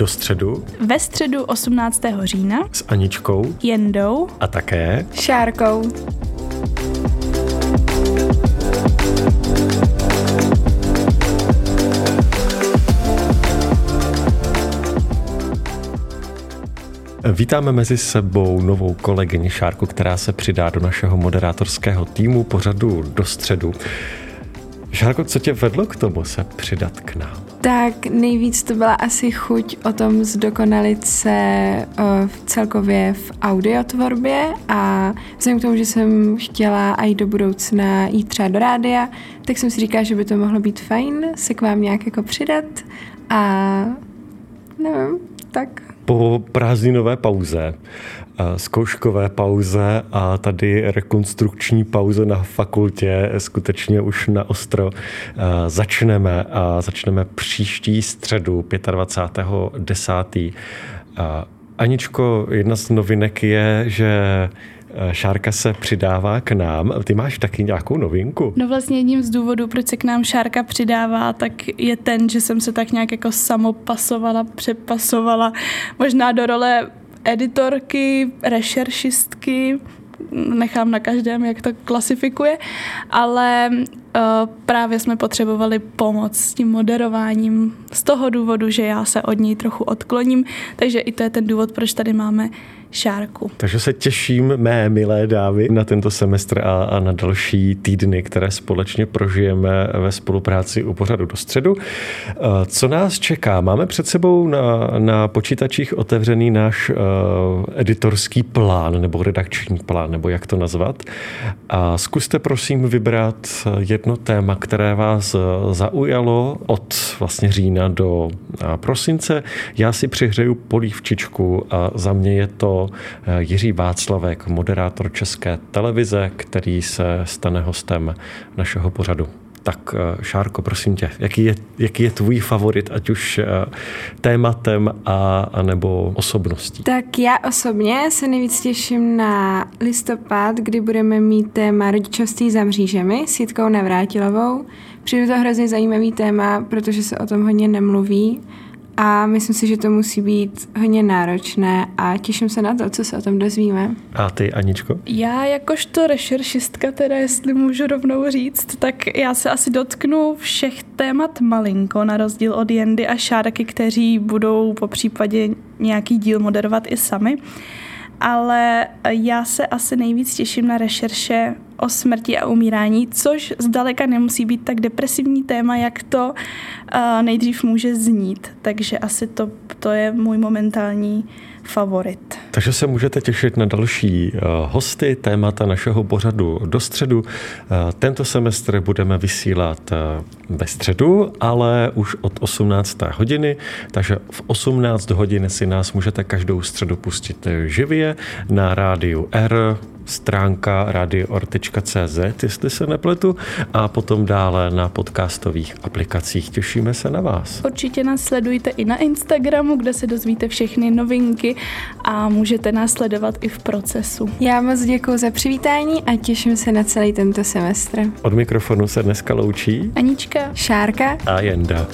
do středu. Ve středu 18. října. S Aničkou. Jendou. A také. Šárkou. Vítáme mezi sebou novou kolegyni Šárku, která se přidá do našeho moderátorského týmu pořadu do středu. Šárko, co tě vedlo k tomu se přidat k nám? Tak nejvíc to byla asi chuť o tom zdokonalit se v celkově v audiotvorbě a vzhledem k tomu, že jsem chtěla i do budoucna jít třeba do rádia, tak jsem si říkala, že by to mohlo být fajn se k vám nějak jako přidat a nevím, tak po prázdninové pauze, zkouškové pauze a tady rekonstrukční pauze na fakultě skutečně už na ostro začneme a začneme příští středu 25.10. Aničko, jedna z novinek je, že Šárka se přidává k nám. Ty máš taky nějakou novinku? No vlastně jedním z důvodů, proč se k nám Šárka přidává, tak je ten, že jsem se tak nějak jako samopasovala, přepasovala možná do role editorky, rešeršistky, nechám na každém, jak to klasifikuje, ale uh, právě jsme potřebovali pomoc s tím moderováním z toho důvodu, že já se od něj trochu odkloním, takže i to je ten důvod, proč tady máme šárku. Takže se těším, mé milé dávy, na tento semestr a, a na další týdny, které společně prožijeme ve spolupráci u pořadu do středu. Eh, co nás čeká? Máme před sebou na, na počítačích otevřený náš uh, editorský plán nebo redakční plán, nebo jak to nazvat. A zkuste prosím vybrat jedno téma, které vás zaujalo od vlastně října do prosince. Já si přihřeju polívčičku a za mě je to Eh, Jiří Václavek, moderátor České televize, který se stane hostem našeho pořadu. Tak eh, Šárko, prosím tě, jaký je, jaký je tvůj favorit, ať už eh, tématem a, a nebo osobností? Tak já osobně se nejvíc těším na listopad, kdy budeme mít téma rodičovství za mřížemi s Jitkou Navrátilovou. Přijde to hrozně zajímavý téma, protože se o tom hodně nemluví a myslím si, že to musí být hodně náročné a těším se na to, co se o tom dozvíme. A ty, Aničko? Já jakožto rešeršistka, teda jestli můžu rovnou říct, tak já se asi dotknu všech témat malinko, na rozdíl od Jendy a Šárky, kteří budou po případě nějaký díl moderovat i sami ale já se asi nejvíc těším na rešerše o smrti a umírání, což zdaleka nemusí být tak depresivní téma, jak to uh, nejdřív může znít. Takže asi to, to je můj momentální favorit. Takže se můžete těšit na další uh, hosty, témata našeho pořadu do středu. Uh, tento semestr budeme vysílat ve středu, ale už od 18. hodiny, takže v 18 hodin si nás můžete každou středu pustit živě na rádiu R stránka radioor.cz, jestli se nepletu, a potom dále na podcastových aplikacích. Těšíme se na vás. Určitě nás sledujte i na Instagramu, kde se dozvíte všechny novinky a můžete nás sledovat i v procesu. Já moc děkuji za přivítání a těším se na celý tento semestr. Od mikrofonu se dneska loučí Anička, Šárka a Jenda.